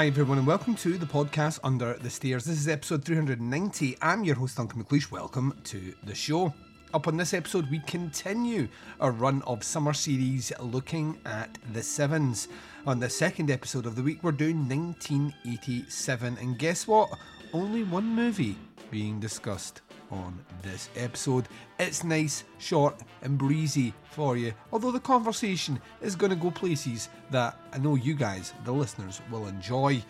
Hi, everyone, and welcome to the podcast Under the Stairs. This is episode 390. I'm your host, Duncan McLeish. Welcome to the show. Up on this episode, we continue our run of summer series looking at the Sevens. On the second episode of the week, we're doing 1987. And guess what? Only one movie being discussed on this episode. It's nice, short, and breezy for you, although the conversation is going to go places that I know you guys, the listeners, will enjoy.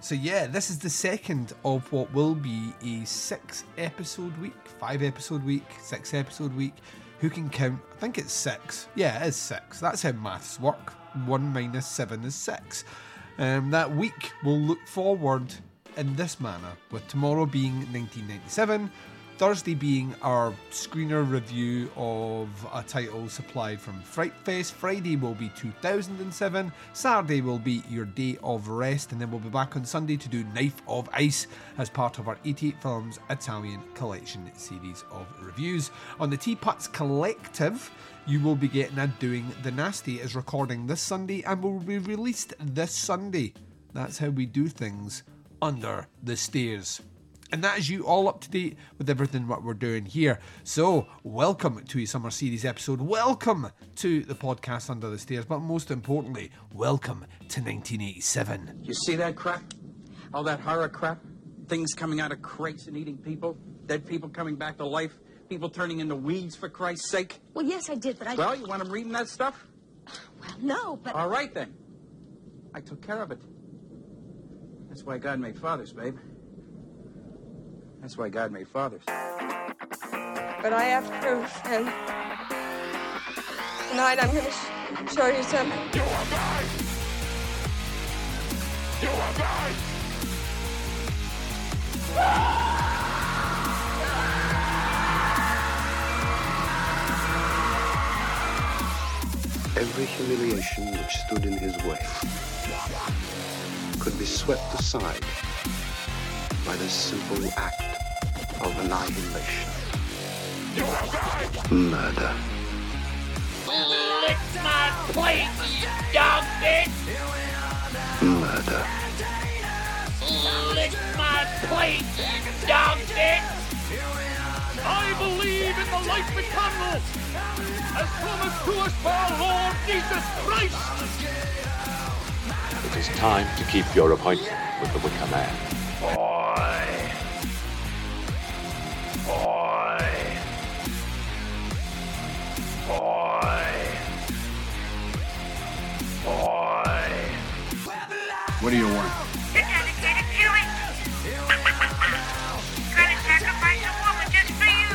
So, yeah, this is the second of what will be a six episode week, five episode week, six episode week. Who can count? I think it's six. Yeah, it is six. That's how maths work. One minus seven is six. Um, that week will look forward in this manner, with tomorrow being 1997, Thursday being our screener review of a title supplied from Fright Fest. Friday will be 2007. Saturday will be your day of rest, and then we'll be back on Sunday to do Knife of Ice as part of our 88 Films Italian Collection series of reviews. On the Teapots Collective, you will be getting a Doing the Nasty is recording this Sunday and will be released this Sunday. That's how we do things under the stairs. And that is you all up to date with everything what we're doing here. So, welcome to a summer series episode. Welcome to the podcast Under the Stairs. But most importantly, welcome to 1987. You see that crap? All that horror crap? Things coming out of crates and eating people? Dead people coming back to life? People turning into weeds, for Christ's sake? Well, yes, I did, but I. Well, you want them reading that stuff? Well, no, but. All right, then. I took care of it. That's why God made fathers, babe. That's why God made fathers. But I have proof, and tonight I'm going to sh- show you something. You are mine! You are mine! Ah! Every humiliation which stood in his way could be swept aside by this simple act of annihilation. You are mine! Murder. Lick my plate, you dog bitch! Murder. Lick my plate, you dog bitch! I believe in the life eternal as promised to us by our Lord Jesus Christ! It is time to keep your appointment with the Wicker Man. What do you want? You're dedicated to it. Gonna sacrifice a woman just for you.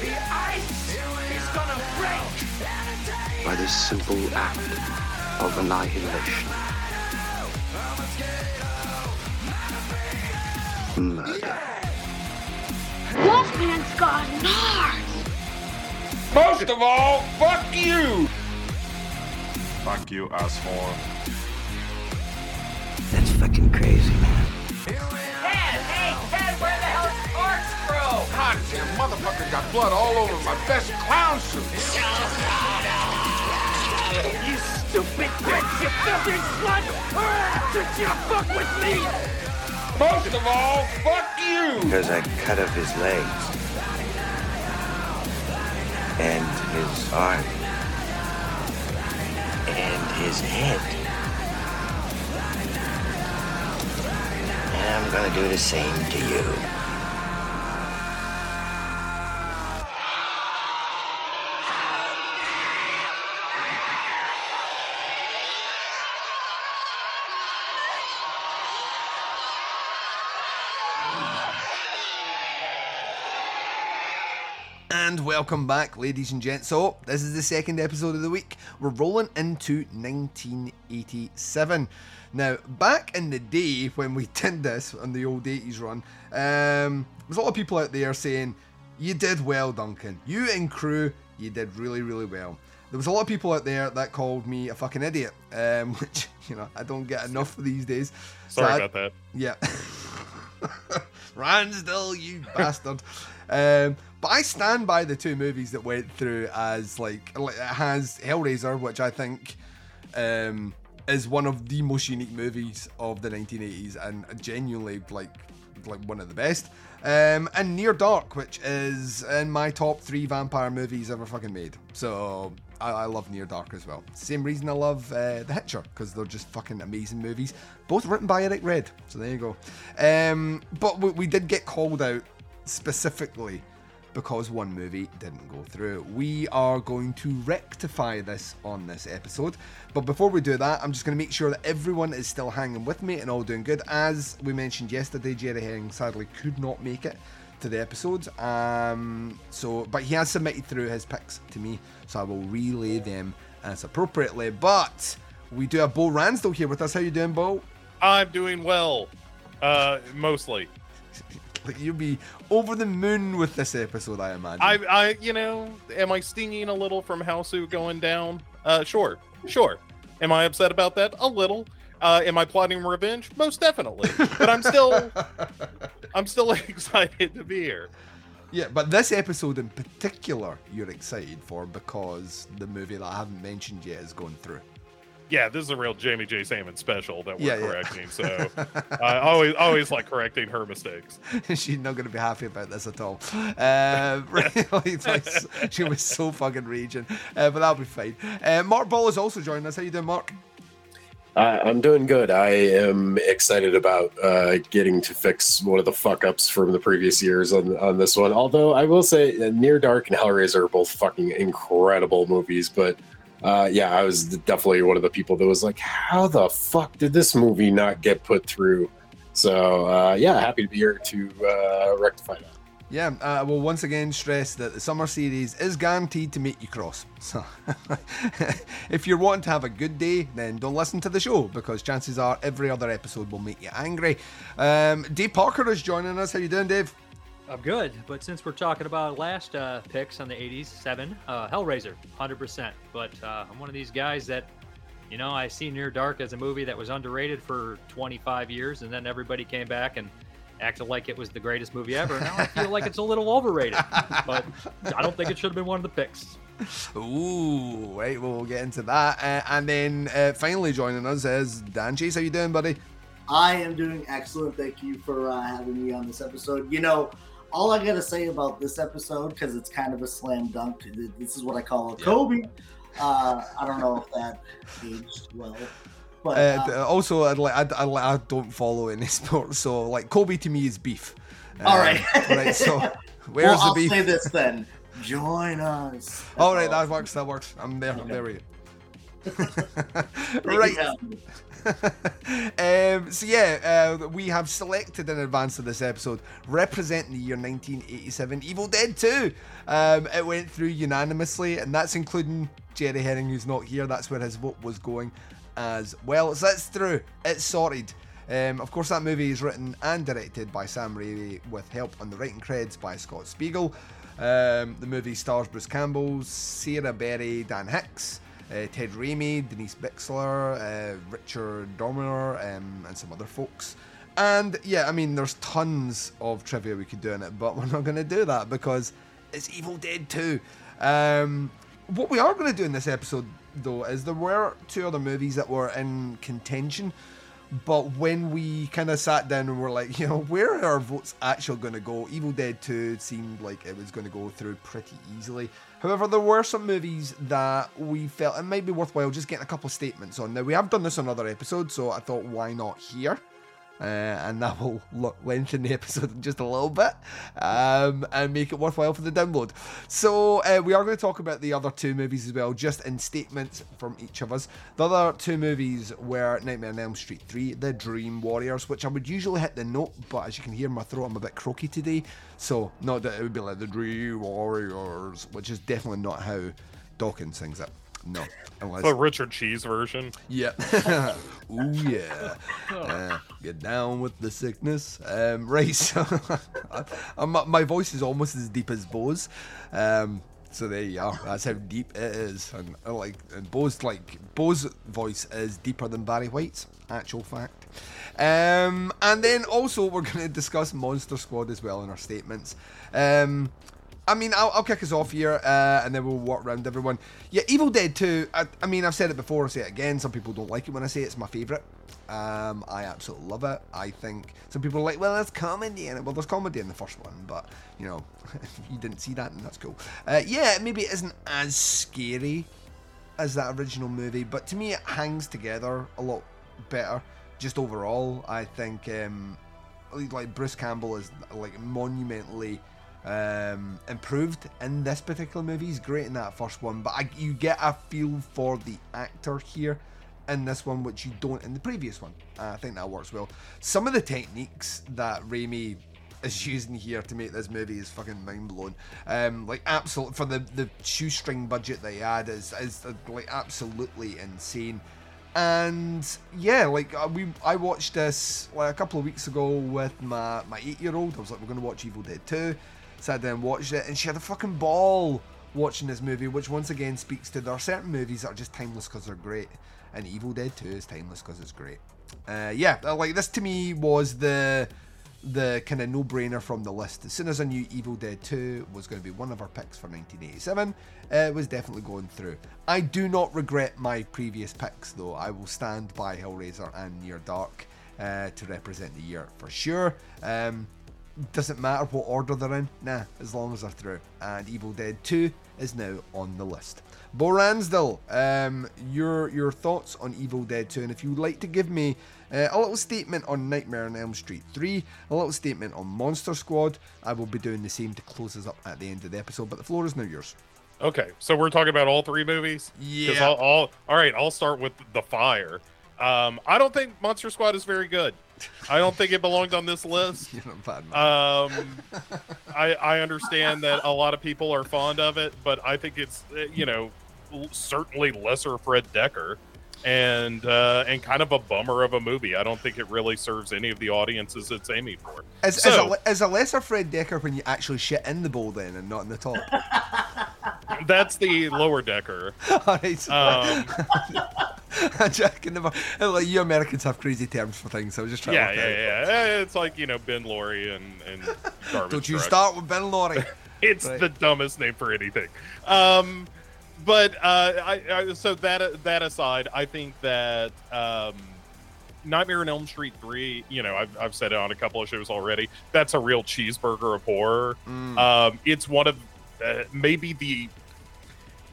The ice is gonna break! By this simple act of annihilation. Murder. Wolfman's NARS! Most of all, fuck you! Fuck you, asshole. That's fucking crazy, man. Ted, hey, Ted, where the hell is Corkscrew? God damn motherfucker got blood all over my best clown suit. You stupid bitch, you filthy slut! Did you fuck with me? Most of all, fuck you! Because I cut off his legs. His arm. And his head. And I'm gonna do the same to you. Welcome back, ladies and gents. So, this is the second episode of the week. We're rolling into 1987. Now, back in the day when we did this on the old 80s run, um, there's a lot of people out there saying, You did well, Duncan. You and crew, you did really, really well. There was a lot of people out there that called me a fucking idiot, um, which, you know, I don't get enough these days. So Sorry I- about that. yeah. Ransdell, you bastard. Um, but I stand by the two movies that went through as like, it has Hellraiser, which I think um, is one of the most unique movies of the 1980s and genuinely like like one of the best. Um, and Near Dark, which is in my top three vampire movies ever fucking made. So I, I love Near Dark as well. Same reason I love uh, The Hitcher because they're just fucking amazing movies. Both written by Eric Red. So there you go. Um, but we, we did get called out specifically because one movie didn't go through. We are going to rectify this on this episode. But before we do that, I'm just going to make sure that everyone is still hanging with me and all doing good. As we mentioned yesterday, Jerry Herring sadly could not make it to the episode. Um, so, but he has submitted through his picks to me, so I will relay them as appropriately. But we do have Bo Ransdell here with us. How you doing, Bo? I'm doing well. Uh, mostly. Like you'll be over the moon with this episode, I imagine. I, I, you know, am I stinging a little from Hausu going down? Uh, sure, sure. Am I upset about that? A little. Uh, am I plotting revenge? Most definitely. But I'm still, I'm still excited to be here. Yeah, but this episode in particular, you're excited for because the movie that I haven't mentioned yet is going through. Yeah, this is a real Jamie J. Salmon special that we're Yeah, yeah. correcting. So I always, always like correcting her mistakes. She's not going to be happy about this at all. Uh, really, like, she was so fucking raging, uh, but that'll be fine. Uh, Mark Ball is also joining us. How you doing, Mark? Uh, I'm doing good. I am excited about uh, getting to fix one of the fuck ups from the previous years on on this one. Although I will say, uh, Near Dark and Hellraiser are both fucking incredible movies. But uh, yeah, I was definitely one of the people that was like, "How the fuck did this movie not get put through?" So uh, yeah, happy to be here to uh, rectify that. Yeah, uh, will once again stress that the summer series is guaranteed to make you cross. So, if you're wanting to have a good day, then don't listen to the show because chances are every other episode will make you angry. Um, Dave Parker is joining us. How you doing, Dave? I'm good, but since we're talking about last uh, picks on the 80s, seven, uh, Hellraiser, 100%. But uh, I'm one of these guys that, you know, I see Near Dark as a movie that was underrated for 25 years, and then everybody came back and acted like it was the greatest movie ever. Now I feel like it's a little overrated, but I don't think it should have been one of the picks. Ooh, right, well, we'll get into that. Uh, and then uh, finally joining us is Dan Chase. How you doing, buddy? I am doing excellent. Thank you for uh, having me on this episode. You know, all I gotta say about this episode because it's kind of a slam dunk. This is what I call a Kobe. Uh, I don't know if that aged well, but Uh, uh, also, I'd like, I, I, I don't follow any sports, so like Kobe to me is beef. all right. Uh, right. So where's well, the I'll beef? say this then. Join us. All right, that works. That works. I'm there. I'm there with you. right. um, so yeah, uh, we have selected in advance of this episode, representing the year 1987, Evil Dead 2. Um, it went through unanimously, and that's including Jerry Herring, who's not here. That's where his vote was going as well. So that's through. It's sorted. Um, of course, that movie is written and directed by Sam Raimi with help on the writing creds by Scott Spiegel. Um, the movie stars Bruce Campbell, Sarah Berry, Dan Hicks, uh, Ted Raimi, Denise Bixler, uh, Richard Domeier, um, and some other folks. And yeah, I mean, there's tons of trivia we could do in it, but we're not going to do that because it's Evil Dead 2. Um, what we are going to do in this episode, though, is there were two other movies that were in contention. But when we kind of sat down and were like, you know, where are our votes actually going to go? Evil Dead 2 seemed like it was going to go through pretty easily. However, there were some movies that we felt it might be worthwhile just getting a couple of statements on. Now, we have done this on other episodes, so I thought, why not here? Uh, and that will lengthen the episode just a little bit um, and make it worthwhile for the download. So uh, we are going to talk about the other two movies as well, just in statements from each of us. The other two movies were Nightmare on Elm Street 3, The Dream Warriors, which I would usually hit the note, but as you can hear my throat, I'm a bit croaky today. So not that it would be like The Dream Warriors, which is definitely not how Dokken sings it. No, unless The Richard Cheese version. yeah. Ooh yeah. Uh, get down with the sickness. Um, right. So I'm, my voice is almost as deep as Bo's. Um, so there you are. That's how deep it is. And I like and Bo's like Bo's voice is deeper than Barry White's. Actual fact. Um, and then also we're going to discuss Monster Squad as well in our statements. Um, I mean, I'll, I'll kick us off here, uh, and then we'll walk around everyone. Yeah, Evil Dead 2. I, I mean, I've said it before. I'll say it again. Some people don't like it when I say it's my favourite. Um, I absolutely love it. I think some people are like, well, there's comedy in it. Well, there's comedy in the first one, but you know, if you didn't see that, then that's cool. Uh, yeah, maybe it isn't as scary as that original movie, but to me, it hangs together a lot better. Just overall, I think um, like Bruce Campbell is like monumentally um, improved in this particular movie. He's great in that first one, but I, you get a feel for the actor here in this one, which you don't in the previous one. Uh, I think that works well. Some of the techniques that Raimi is using here to make this movie is fucking mind blown. Um, like absolute for the the shoestring budget they had is is uh, like absolutely insane. And yeah, like uh, we, I watched this like a couple of weeks ago with my my eight year old. I was like, we're gonna watch Evil Dead Two. Sat down and watched it, and she had a fucking ball watching this movie, which once again speaks to there are certain movies that are just timeless because they're great, and Evil Dead Two is timeless because it's great. Uh, yeah, uh, like this to me was the the kind of no-brainer from the list. As soon as I knew Evil Dead 2 was going to be one of our picks for 1987, uh, it was definitely going through. I do not regret my previous picks, though. I will stand by Hellraiser and Near Dark uh, to represent the year for sure. Um, doesn't matter what order they're in, nah, as long as they're through. And Evil Dead 2 is now on the list. Bo Ransdell, um, your your thoughts on Evil Dead 2, and if you'd like to give me uh, a little statement on Nightmare on Elm Street 3, a little statement on Monster Squad, I will be doing the same to close us up at the end of the episode. But the floor is now yours. Okay, so we're talking about all three movies. Yeah. I'll, I'll, all right, I'll start with the fire. Um, I don't think Monster Squad is very good. I don't think it belonged on this list. You're not bad, man. Um, I I understand that a lot of people are fond of it, but I think it's uh, you know certainly lesser Fred Dekker and uh, and kind of a bummer of a movie. I don't think it really serves any of the audiences it's aiming for. As, so, as, a, as a lesser Fred Dekker when you actually shit in the bowl then and not in the top. that's the lower Decker. Alright. Um, I can never, like, you Americans have crazy terms for things, so I was just trying yeah, to yeah, out. yeah. Eh, It's like you know bin lorry and and garbage. Don't you truck. start with bin lorry. it's Right. the dumbest name for anything. Um, but uh, I, I so that that aside, I think that um, Nightmare on Elm Street three. You know, I've I've said it on a couple of shows already. That's a real cheeseburger of horror. Mm. Um, it's one of uh, maybe the.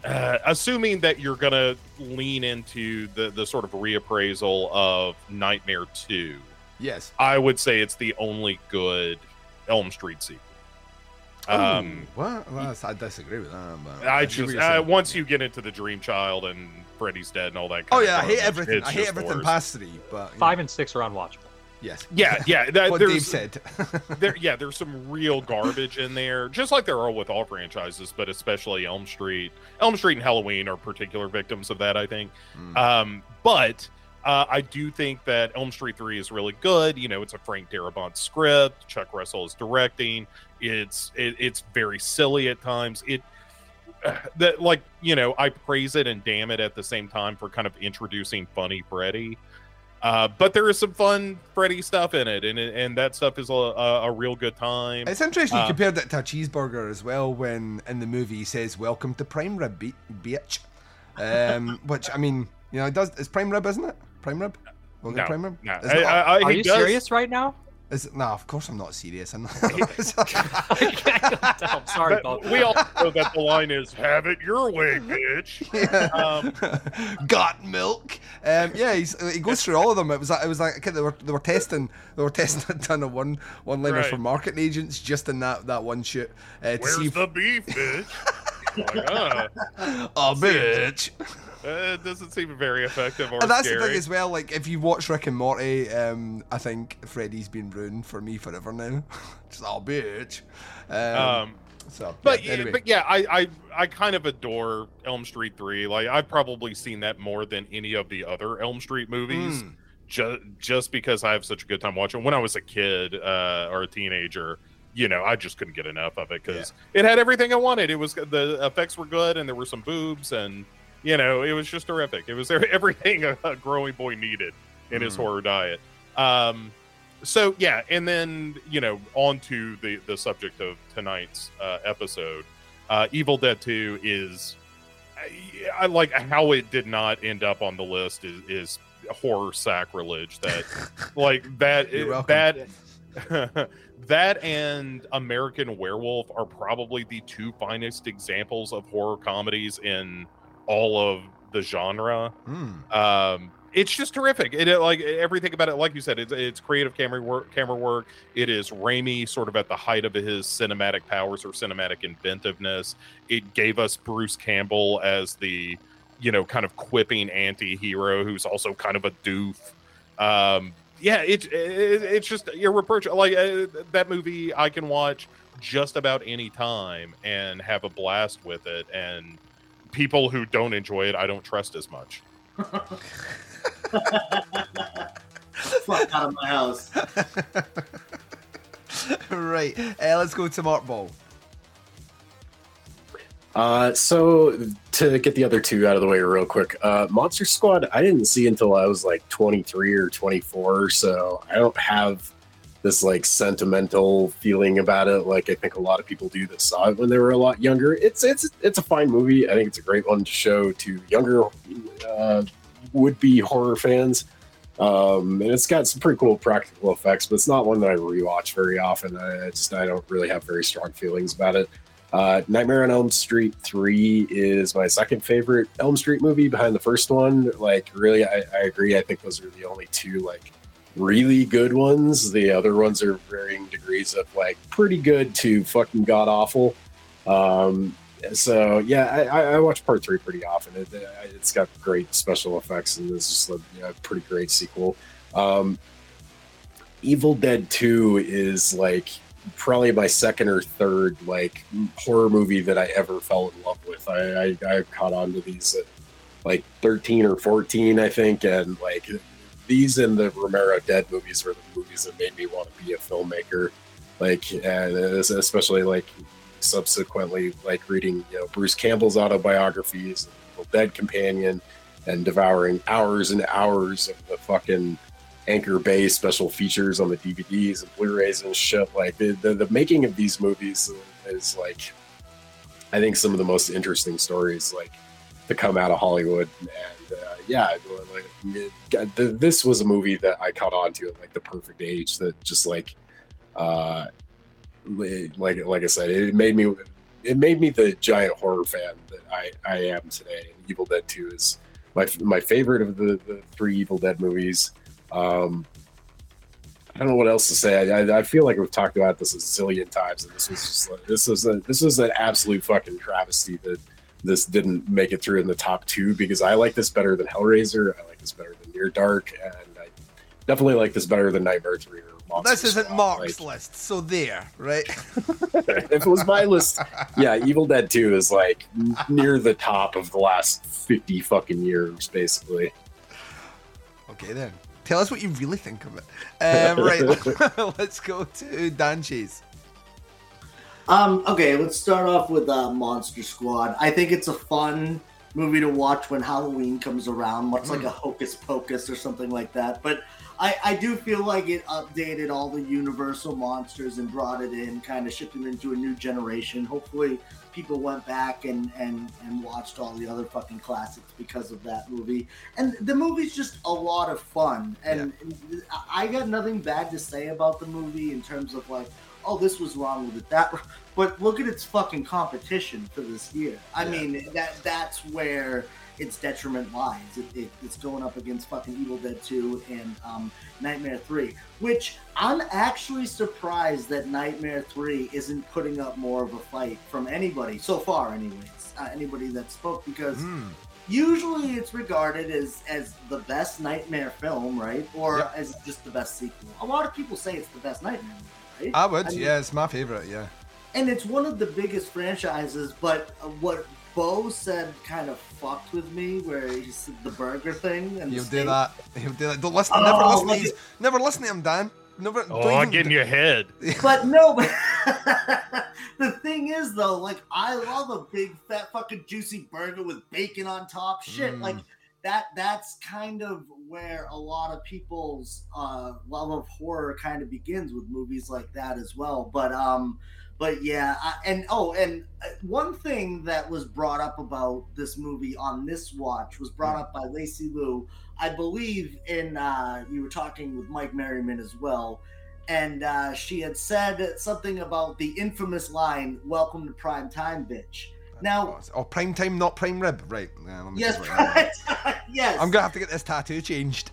Uh, assuming that you're gonna lean into the the sort of reappraisal of Nightmare Two, Yes. I would say it's the only good Elm Street sequel. Um, Ooh, what? Well, I disagree with that. But I see what just uh, saying. once you get into the Dream Child and Freddy's dead and all that. Oh Kind yeah, I hate everything. I hate everything worse. past three. But you Five know, and six are unwatchable. yes. Yeah, yeah. That, what there's, Dave said. there, yeah, there's some real garbage in there, just like there are with all franchises, but especially Elm Street. Elm Street and Halloween are particular victims of that, I think. Mm. Um, but uh, I do think that Elm Street 3 is really good. You know, it's a Frank Darabont script. Chuck Russell is directing. It's it, it's very silly at times. It that like you know I praise it and damn it at the same time for kind of introducing funny Freddy. Uh, but there is some fun Freddy stuff in it, and and that stuff is a, a, a real good time. It's interesting you Uh, compared it to a cheeseburger as well when in the movie he says "Welcome to Prime Rib, bitch," um, which I mean, you know, it does. It's Prime Rib, isn't it? Prime Rib. Welcome to No, Prime Rib. no. Is I- it- I- I- Are you does- serious right now? Is it? Nah, of course I'm not serious. I'm not. I'm sorry But about we all know that the line is "Have it your way, bitch." Um, Got milk. Um, yeah, he's, he goes through all of them. It was like it was like okay, they were they were testing they were testing a ton of one one liners Right. for marketing agents just in that that one shoot uh, Where's see. if- the beef, bitch? Like, uh, oh, bitch. uh, it doesn't seem very effective or And that's scary. the thing as well. Like, if you watch Rick and Morty, um, I think Freddy's been ruined for me forever now. Just oh, bitch. Um, Um, so, but yeah, anyway. but yeah, I, I I kind of adore Elm Street three. Like I've probably seen that more than any of the other Elm Street movies, Mm. just just because I have such a good time watching. When I was a kid uh, or a teenager, you know, I just couldn't get enough of it because it had everything I wanted. It was the effects were good and there were some boobs and you know it was just terrific. It was everything a, a growing boy needed in his Mhm. horror diet. Um, so yeah, and then you know on to the the subject of tonight's uh, episode. Uh, Evil Dead Two is I, I like how it did not end up on the list is is horror sacrilege that like that You're welcome. that that and American Werewolf are probably the two finest examples of horror comedies in all of the genre. Hmm. um it's just terrific. It, it- like everything about it like you said it's, it's creative camera work camera work. It is Raimi sort of at the height of his cinematic powers or cinematic inventiveness. It gave us Bruce Campbell as the you know kind of quipping anti-hero who's also kind of a doof. Um yeah it, it it's just your irreproachable like uh, that movie I can watch just about any time and have a blast with it and people who don't enjoy it I don't trust as much Fuck out of my house. right. Uh, let's go to Mark Ball. Uh, so to get the other two out of the way real quick, uh, Monster Squad I didn't see until I was like 23 or 24, so I don't have this like sentimental feeling about it like I think a lot of people do that saw it when they were a lot younger. It's it's it's a fine movie. I think it's a great one to show to younger uh, would be horror fans. Um, and it's got some pretty cool practical effects, but it's not one that I rewatch very often. I, I just I don't really have very strong feelings about it. Uh, Nightmare on Elm Street 3 is my second favorite Elm Street movie behind the first one. Like, really, I, I agree. I think those are the only two, like, really good ones. The other ones are varying degrees of, like, pretty good to fucking god awful. Um, so, yeah, I, I, watch part three pretty often. It, it's got great special effects and it's just a you know, pretty great sequel. Um, Evil Dead 2 is, like, probably my second or third like horror movie that I ever fell in love with. I I, I caught on to these at like 13 or 14, I think, and like these and the Romero Dead movies were the movies that made me want to be a filmmaker. Like, and especially like subsequently like reading you know Bruce Campbell's autobiographies, Dead Companion, and devouring hours and hours of the fucking Anchor Bay special features on the DVDs and Blu-rays and shit. Like the, the the making of these movies is like, I think some of the most interesting stories like to come out of Hollywood. And uh, yeah, like, it- th- this was a movie that I caught on to at like the perfect age. That just like, uh, like like I said, it made me it made me the giant horror fan that I I am today. Evil Dead Two is my my favorite of the the three Evil Dead movies. Um, I don't know what else to say. I, I, feel like we've talked about this a zillion times, and this was just like, this was a, this was an absolute fucking travesty that this didn't make it through in the top two because I like this better than Hellraiser. I like this better than Near Dark, and I definitely like this better than Nightmare Three or Monster This isn't Squad. Mark's list, so there, right? if it was my list, yeah, Evil Dead Two is like near the top of the last fifty fucking years, basically. Okay, then. Tell us what you really think of it. Um, right, let's go to Dan Chase. Um, okay, let's start off with uh, Monster Squad. I think it's a fun movie to watch when Halloween comes around, much like Mm. a Hocus Pocus or something like that. But I, I do feel like it updated all the Universal monsters and brought it in, kind of shipped them into a new generation. Hopefully, people went back and and and watched all the other fucking classics because of that movie. And the movie's just a lot of fun. And I got nothing bad to say about the movie in terms of like, oh, this was wrong with it. That, but look at its fucking competition for this year. I Yeah. mean, that that's where its detriment lies. It, it, it's going up against fucking Evil Dead 2 and um, Nightmare 3, which I'm actually surprised that Nightmare 3 isn't putting up more of a fight from anybody so far, anyways. Uh, anybody that spoke because Hmm. usually it's regarded as as the best Nightmare film, right? Or Yeah. as just the best sequel. A lot of people say it's the best Nightmare movie, right? I would, mean, yeah, it's my favourite, yeah. and it's one of the biggest franchises. But uh, what Bo said kind of fucked with me, where he said the burger thing. And the He'll do that. He'll do that. Don't listen. Oh, never listen to look his, Never listen to him, Dan. Never. Oh, don't I'm even- getting your head. But no, but the thing is though, like I love a big fat fucking juicy burger with bacon on top. Shit, Mm. like that. That's kind of where a lot of people's uh, love of horror kind of begins with movies like that as well. But um, but yeah, I, and oh, and uh, one thing that was brought up about this movie on this watch was brought up by Lacey Lou, I believe. In uh, you were talking with Mike Merriman as well and uh, she had said something about the infamous line "Welcome to prime time, bitch." Now, Oh, prime time, not prime rib. Right. Yeah, yes, just write that down. prime time, yes. I'm gonna have to get this tattoo changed.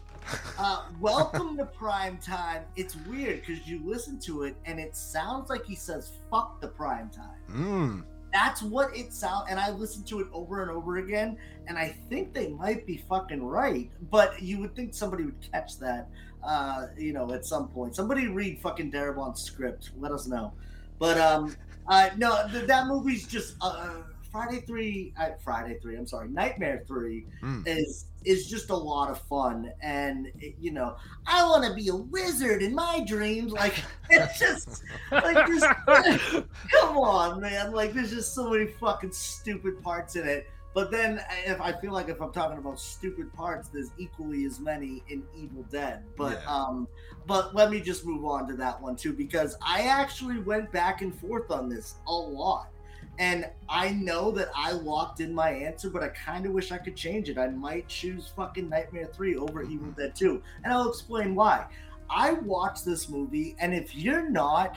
Uh, welcome to prime time. It's weird because you listen to it and it sounds like he says "fuck the prime time." Mm. That's what it sounds. And I listened to it over and over again, and I think they might be fucking right. But you would think somebody would catch that, uh, you know, at some point. Somebody read fucking Darabont's script. Let us know. But um, uh, no, th- that movie's just uh, Friday Three. Uh, Friday Three. I'm sorry, Nightmare Three Mm. is is just a lot of fun. And you know, I want to be a wizard in my dreams. Like it's just like this. come on, man! Like there's just so many fucking stupid parts in it. But then, if I feel like if I'm talking about stupid parts, there's equally as many in Evil Dead. But Yeah. um, but let me just move on to that one too because I actually went back and forth on this a lot. And I know that I locked in my answer, but I kind of wish I could change it. I might choose fucking Nightmare 3 over Evil Dead 2. And I'll explain why. I watched this movie, and if you're not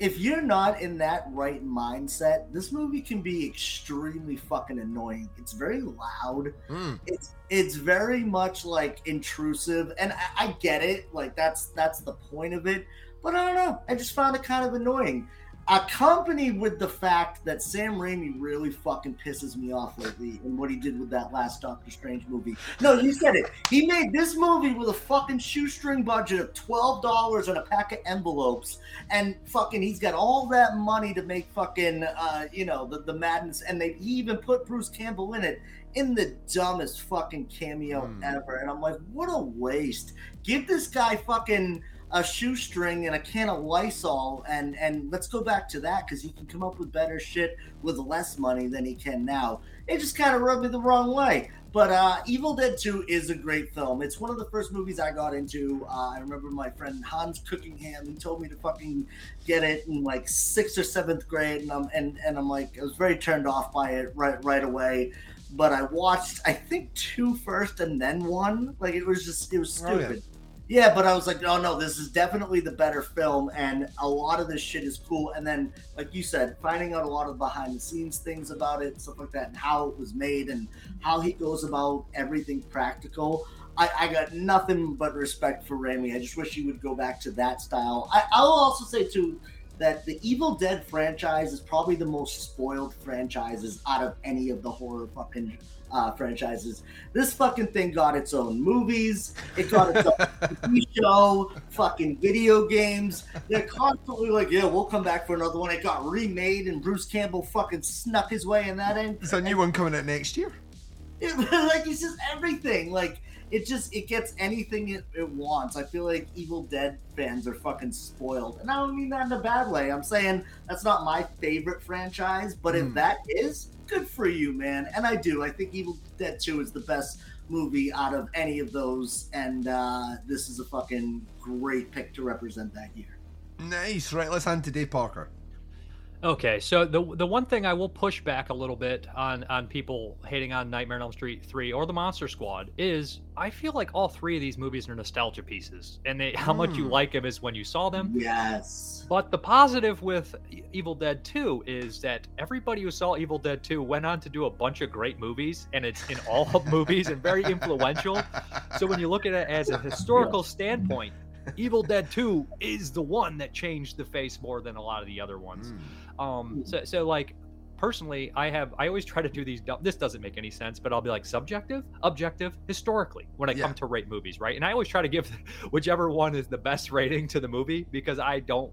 if you're not in that right mindset, this movie can be extremely fucking annoying. It's very loud. Mm. It's it's very much like intrusive, and I, I get it. Like that's that's the point of it. But I don't know. I just found it kind of annoying. Accompanied with the fact that Sam Raimi really fucking pisses me off lately and what he did with that last Doctor Strange movie. No, you said it. He made this movie with a fucking shoestring budget of twelve dollars and a pack of envelopes, and fucking he's got all that money to make fucking uh, you know the the madness, and they even put Bruce Campbell in it in the dumbest fucking cameo Hmm. ever, and I'm like, what a waste. Give this guy fucking a shoestring and a can of Lysol, and and let's go back to that because he can come up with better shit with less money than he can now. It just kind of rubbed me the wrong way. But uh, Evil Dead 2 is a great film. It's one of the first movies I got into. Uh, I remember my friend Hans Cookingham. He told me to fucking get it in like sixth or seventh grade, and I'm and, and I'm like I was very turned off by it right right away. But I watched I think two first and then one. Like it was just it was Oh, yeah. Yeah, but I was like, oh no, this is definitely the better film, and a lot of this shit is cool. And then, like you said, finding out a lot of behind the scenes things about it, stuff like that, and how it was made, and how he goes about everything practical. I, I got nothing but respect for Raimi. I just wish he would go back to that style. I, I'll also say too that the Evil Dead franchise is probably the most spoiled franchises out of any of the horror fucking uh, franchises. This fucking thing got its own movies. It got its own TV show, fucking video games. They're constantly like, yeah, we'll come back for another one. It got remade, and Bruce Campbell fucking snuck his way in that end. There's a new one coming out next year. It, like it's just everything. Like it just it gets anything it, it wants. I feel like Evil Dead fans are fucking spoiled, and I don't mean that in a bad way. I'm saying that's not my favorite franchise, but if Hmm. that is, good for you, man. And I do. I think Evil Dead Two is the best movie out of any of those, and uh, this is a fucking great pick to represent that year. Nice. Right, let's hand to Dave Parker. Okay, so the the one thing I will push back a little bit on on people hating on Nightmare on Elm Street 3 or the Monster Squad is I feel like all three of these movies are nostalgia pieces, and they, how much you Hmm. like them is when you saw them. Yes. But the positive with Evil Dead 2 is that everybody who saw Evil Dead 2 went on to do a bunch of great movies, and it's in all movies and very influential. So when you look at it as a historical standpoint, Evil Dead 2 is the one that changed the face more than a lot of the other ones. Um, so, so like personally, I have I always try to do these. This doesn't make any sense, but I'll be like subjective, objective, historically when I come to rate movies, right? And I always try to give whichever one is the best rating to the movie because I don't.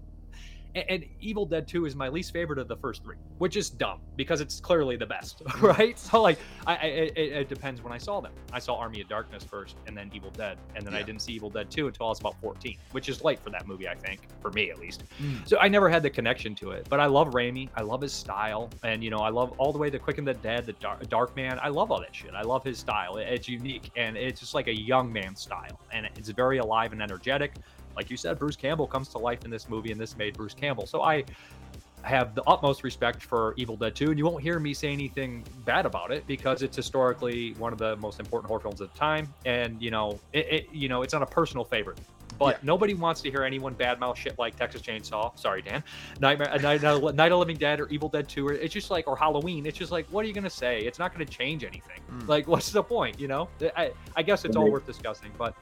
And, and Evil Dead 2 is my least favorite of the first three, which is dumb because it's clearly the best, right? So like, I, I it, it depends when I saw them. I saw Army of Darkness first, and then Evil Dead, and then I didn't see Evil Dead 2 until I was about 14, which is late for that movie, I think, for me at least. Mm. So I never had the connection to it, but I love Raimi. I love his style, and you know, I love all the way to Quick and the Dead, the Dark, Dark Man. I love all that shit. I love his style. It- It's unique, and it's just like a young man style, and it's very alive and energetic. Like you said, Bruce Campbell comes to life in this movie, and this made Bruce Campbell. So I have the utmost respect for Evil Dead 2, and you won't hear me say anything bad about it because it's historically one of the most important horror films of the time, and you know, it, it you know, it's not a personal favorite. But nobody wants to hear anyone badmouth shit like Texas Chainsaw. Sorry, Dan. Nightmare, Night, Night, Night of Living Dead or Evil Dead 2. Or it's just like, or Halloween. It's just like, what are you gonna say? It's not gonna change anything. Hmm. Like, what's the point? You know? I, I guess it's all worth discussing, but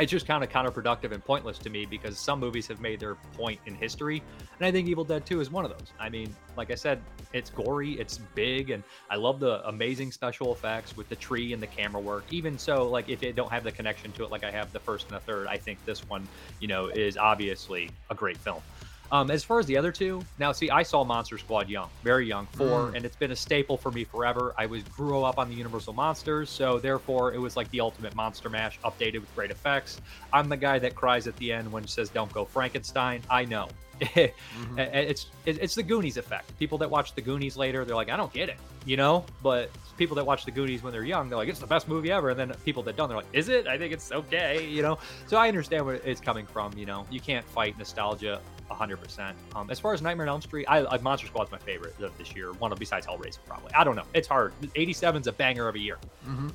it's just kind of counterproductive and pointless to me because some movies have made their point in history and i think evil dead 2 is one of those. I mean like i said it's gory it's big and i love the amazing special effects with the tree and the camera work. Even so like if you don't have the connection to it like i have the first and the third i think this one you know is obviously a great film um, as far as the other two, now see, I saw Monster Squad young, very young, four, Mm. and it's been a staple for me forever. I was grew up on the Universal monsters, so therefore it was like the ultimate monster mash, updated with great effects. I'm the guy that cries at the end when it says "Don't go Frankenstein." I know. It's it's the Goonies effect. People that watch the Goonies later, they're like, I don't get it, you know. But people that watch the Goonies when they're young, they're like, it's the best movie ever. And then people that don't, they're like, is it? I think it's okay, you know. So I understand where it's coming from. You know, you can't fight nostalgia 100%. Um, as far as Nightmare on Elm Street, I, I Monster Squad's my favorite of this year. One of besides Hellraiser, probably. I don't know. It's hard. 87's a banger of a year. Mm-hmm.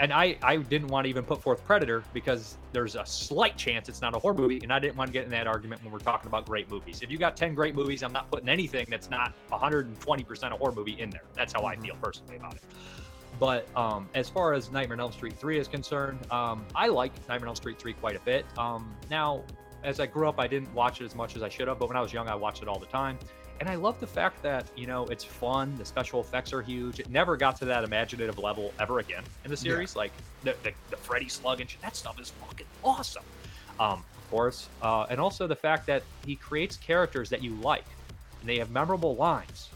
And I, I didn't want to even put forth Predator because there's a slight chance it's not a horror movie, and I didn't want to get in that argument when we're talking about great movies. If you got 10 great movies, I'm not putting anything that's not 120% a horror movie in there. That's how I feel personally about it. But um, as far as Nightmare on Elm Street 3 is concerned, um, I like Nightmare on Elm Street 3 quite a bit. Um, now, as I grew up, I didn't watch it as much as I should have, but when I was young, I watched it all the time. And I love the fact that, you know, it's fun. The special effects are huge. It never got to that imaginative level ever again in the Yeah. series. Like the, the, the Freddy slug and shit, that stuff is fucking awesome. Um, of course. Uh, and also the fact that he creates characters that you like and they have memorable lines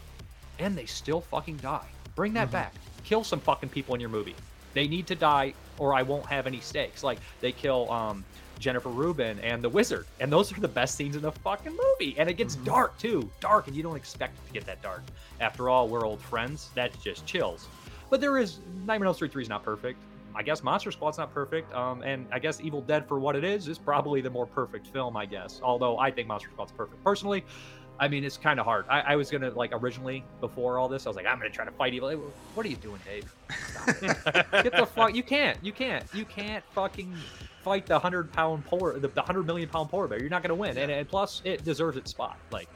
and they still fucking die. Bring that back. Kill some fucking people in your movie. They need to die or I won't have any stakes. Like they kill um, Jennifer Rubin and the Wizard, and those are the best scenes in the fucking movie. And it gets dark too, dark, and you don't expect it to get that dark. After all, we're old friends. That's just chills. But there is Nightmare on Elm Street 3 is not perfect. I guess Monster Squad's not perfect. Um, and I guess Evil Dead for what it is is probably the more perfect film, I guess. Although I think Monster Squad's perfect. Personally, I mean, it's kind of hard. I, I was gonna like originally before all this, I was like, I'm gonna try to fight evil. What are you doing, Dave? Get the fuck. You can't. You can't. You can't fucking fight the hundred pound polar, the, the hundred million pound polar bear. You're not gonna win. And, and plus, it deserves its spot. Like,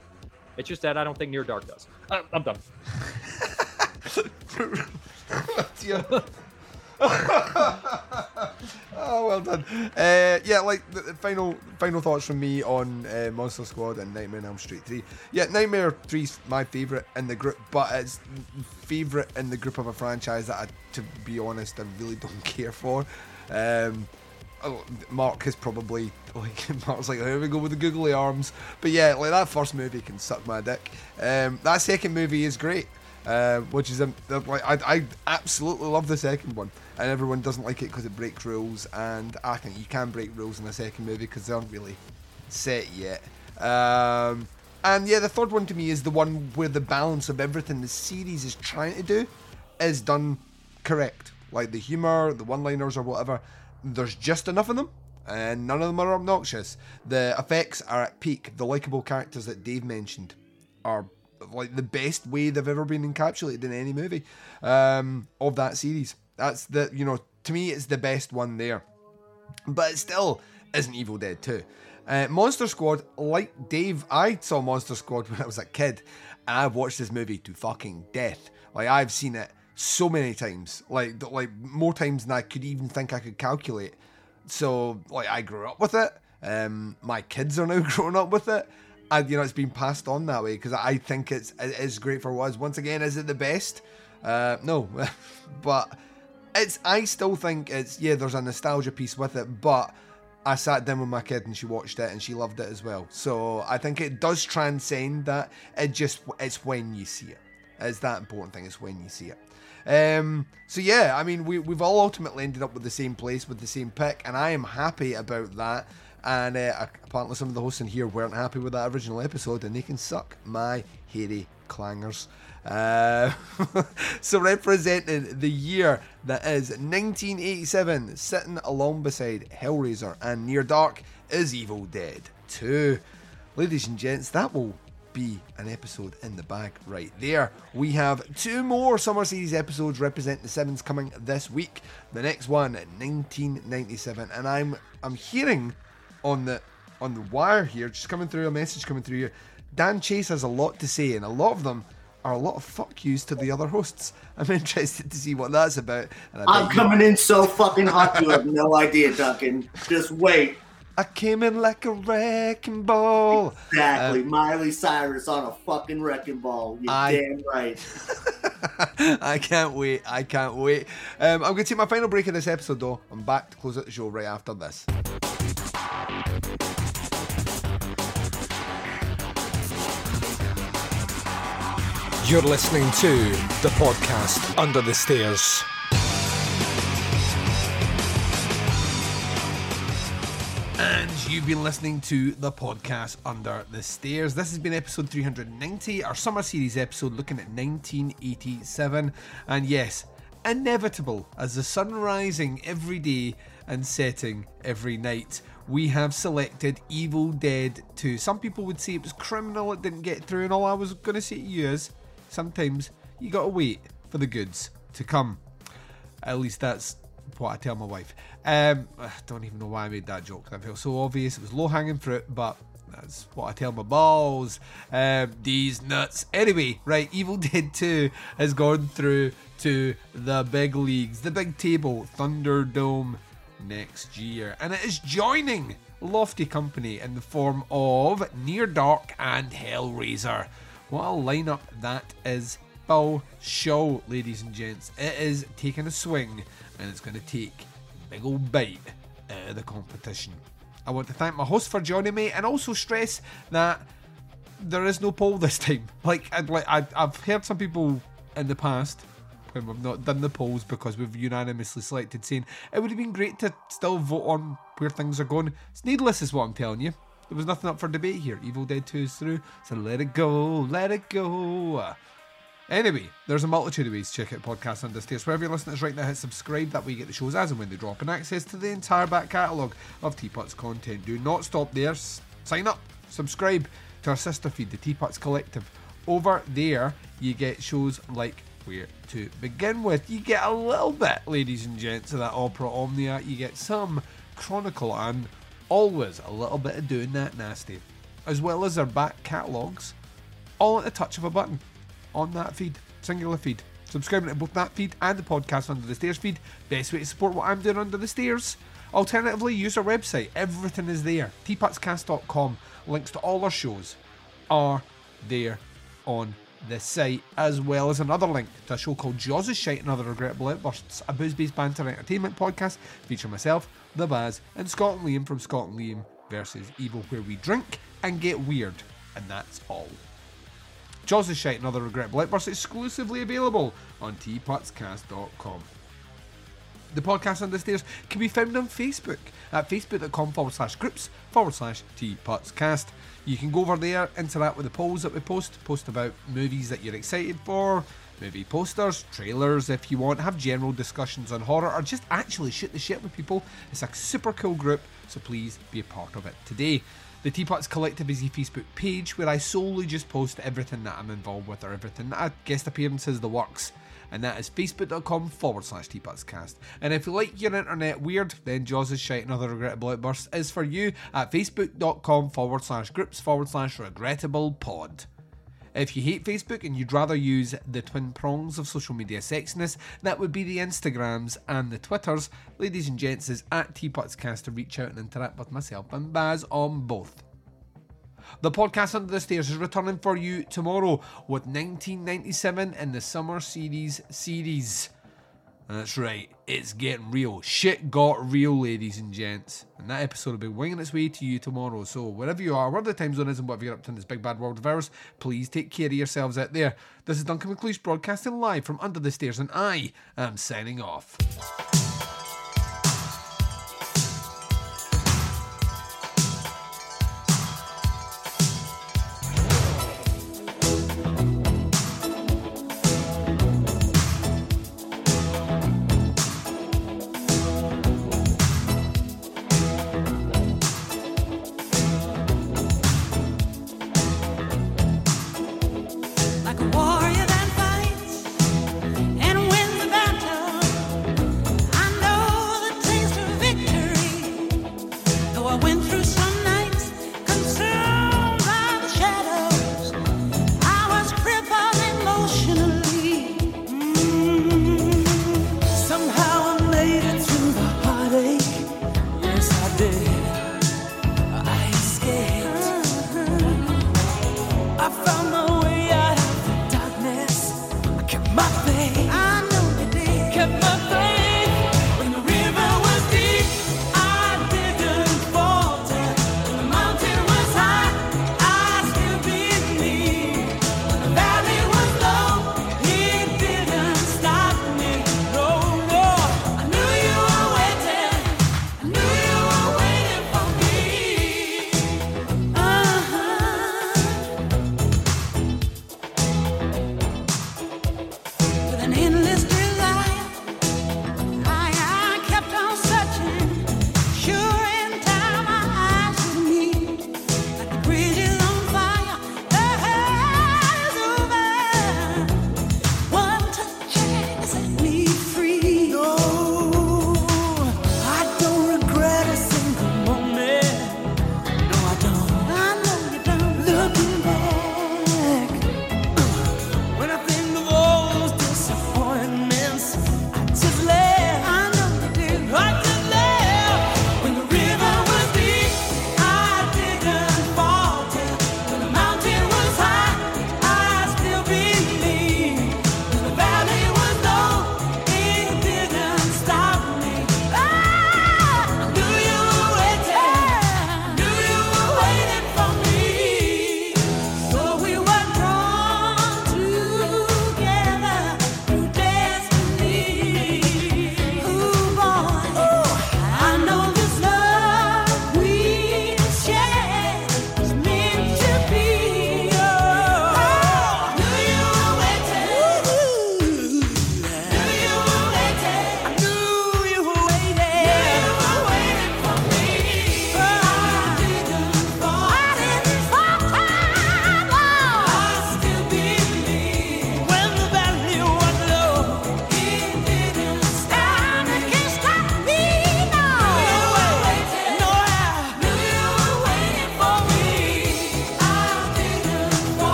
it's just that I don't think Near Dark does. Uh, I'm done. Oh, well done. Uh, yeah, like the, the final final thoughts from me on uh, Monster Squad and Nightmare on Elm Street 3. Yeah, Nightmare 3's my favourite in the group, but it's favourite in the group of a franchise that, I, to be honest, I really don't care for. Um, oh, Mark is probably like Mark's like here we go with the googly arms, but yeah, like that first movie can suck my dick. Um, that second movie is great. Uh, which is um, like I, I absolutely love the second one, and everyone doesn't like it because it breaks rules, and I think you can break rules in the second movie because they aren't really set yet. Um, and yeah, the third one to me is the one where the balance of everything the series is trying to do is done correct. Like the humor, the one-liners, or whatever. There's just enough of them, and none of them are obnoxious. The effects are at peak. The likable characters that Dave mentioned are like the best way they've ever been encapsulated in any movie um, of that series. That's the you know to me it's the best one there, but it still isn't Evil Dead 2. Uh, Monster Squad, like Dave, I saw Monster Squad when I was a kid, and I've watched this movie to fucking death. Like I've seen it so many times, like like more times than I could even think I could calculate. So like I grew up with it. Um, my kids are now growing up with it. And you know it's been passed on that way because I think it's it is great for what. Once again, is it the best? Uh, no, but it's. I still think it's yeah. There's a nostalgia piece with it, but I sat down with my kid and she watched it and she loved it as well. So I think it does transcend that. It just it's when you see it. It's that important thing. It's when you see it. Um, so yeah, I mean, we we've all ultimately ended up with the same place with the same pick, and I am happy about that. And uh, apparently, some of the hosts in here weren't happy with that original episode, and they can suck my hairy clangers. Uh, so representing the year that is 1987, sitting along beside Hellraiser and Near Dark is Evil Dead 2. Ladies and gents, that will be an episode in the bag right there. We have two more Summer Series episodes representing the sevens coming this week. The next one, 1997, and I'm I'm hearing on the on the wire here, just coming through a message coming through here. Dan Chase has a lot to say, and a lot of them are a lot of fuck yous to the other hosts. I'm interested to see what that's about. I'm coming in so fucking hot, you have no idea, Duncan. Just wait. I came in like a wrecking ball. Exactly. Um, Miley Cyrus on a fucking wrecking ball. You're I, damn right. I can't wait. I can't wait. Um, I'm going to take my final break in this episode, though. I'm back to close out the show right after this. You're listening to the podcast Under the Stairs. And you've been listening to the podcast Under the Stairs. This has been episode 390, our summer series episode looking at 1987. And yes, inevitable as the sun rising every day and setting every night, we have selected Evil Dead 2. Some people would say it was criminal, it didn't get through, and all I was going to say to you is sometimes you gotta wait for the goods to come. At least that's what I tell my wife. Um, I don't even know why I made that joke. That felt so obvious. It was low hanging fruit, but that's what I tell my balls. Um, these nuts. Anyway, right, Evil Dead 2 has gone through to the big leagues, the big table, Thunderdome next year. And it is joining Lofty Company in the form of Near Dark and Hellraiser. What a lineup that is. Show, ladies and gents. It is taking a swing and it's going to take a big old bite out of the competition. I want to thank my host for joining me and also stress that there is no poll this time. Like, I'd like I, I've heard some people in the past when we've not done the polls because we've unanimously selected saying it would have been great to still vote on where things are going. It's needless, is what I'm telling you. There was nothing up for debate here. Evil Dead 2 is through, so let it go, let it go. Anyway, there's a multitude of ways to check out podcasts under stairs. Wherever you're listening to right now, hit subscribe. That way you get the shows as and when they drop and access to the entire back catalogue of Teapot's content. Do not stop there. sign up, subscribe to our sister feed, the Teapots Collective. Over there, you get shows like Where to Begin With. You get a little bit, ladies and gents, of that opera omnia. You get some Chronicle and always a little bit of doing that nasty, as well as our back catalogues, all at the touch of a button on that feed, singular feed. Subscribing to both that feed and the podcast under the stairs feed. Best way to support what I'm doing under the stairs. Alternatively, use our website. Everything is there. teapotscast.com. Links to all our shows are there on the site, as well as another link to a show called Jaws' Shite and Other Regrettable Outbursts, a booze-based banter entertainment podcast featuring myself, The Baz, and Scott and Liam from Scott and Liam versus Evil, where we drink and get weird, and that's all. Jaws' Shite and Other Regrettable Outbursts exclusively available on teapotscast.com. The podcast on the stairs can be found on Facebook at facebook.com forward slash groups forward slash teapotscast. You can go over there, interact with the polls that we post, post about movies that you're excited for, movie posters, trailers if you want, have general discussions on horror, or just actually shoot the shit with people. It's a super cool group, so please be a part of it today. The Teapots Collective is a Facebook page where I solely just post everything that I'm involved with or everything that guest appearances, the works. And that is facebook.com forward slash teapotscast. And if you like your internet weird, then Jaws is Shite and Other Regrettable Outbursts is for you at facebook.com forward slash groups forward slash regrettable pod. If you hate Facebook and you'd rather use the twin prongs of social media sexiness, that would be the Instagrams and the Twitters. Ladies and gents, is at Teapotscast to reach out and interact with myself and Baz on both. The podcast Under the Stairs is returning for you tomorrow with 1997 in the Summer Series series. That's right, it's getting real. Shit got real, ladies and gents. And that episode will be winging its way to you tomorrow. So, wherever you are, wherever the time zone is, and whatever you're up to in this big bad world of ours, please take care of yourselves out there. This is Duncan McLeish broadcasting live from Under the Stairs, and I am signing off.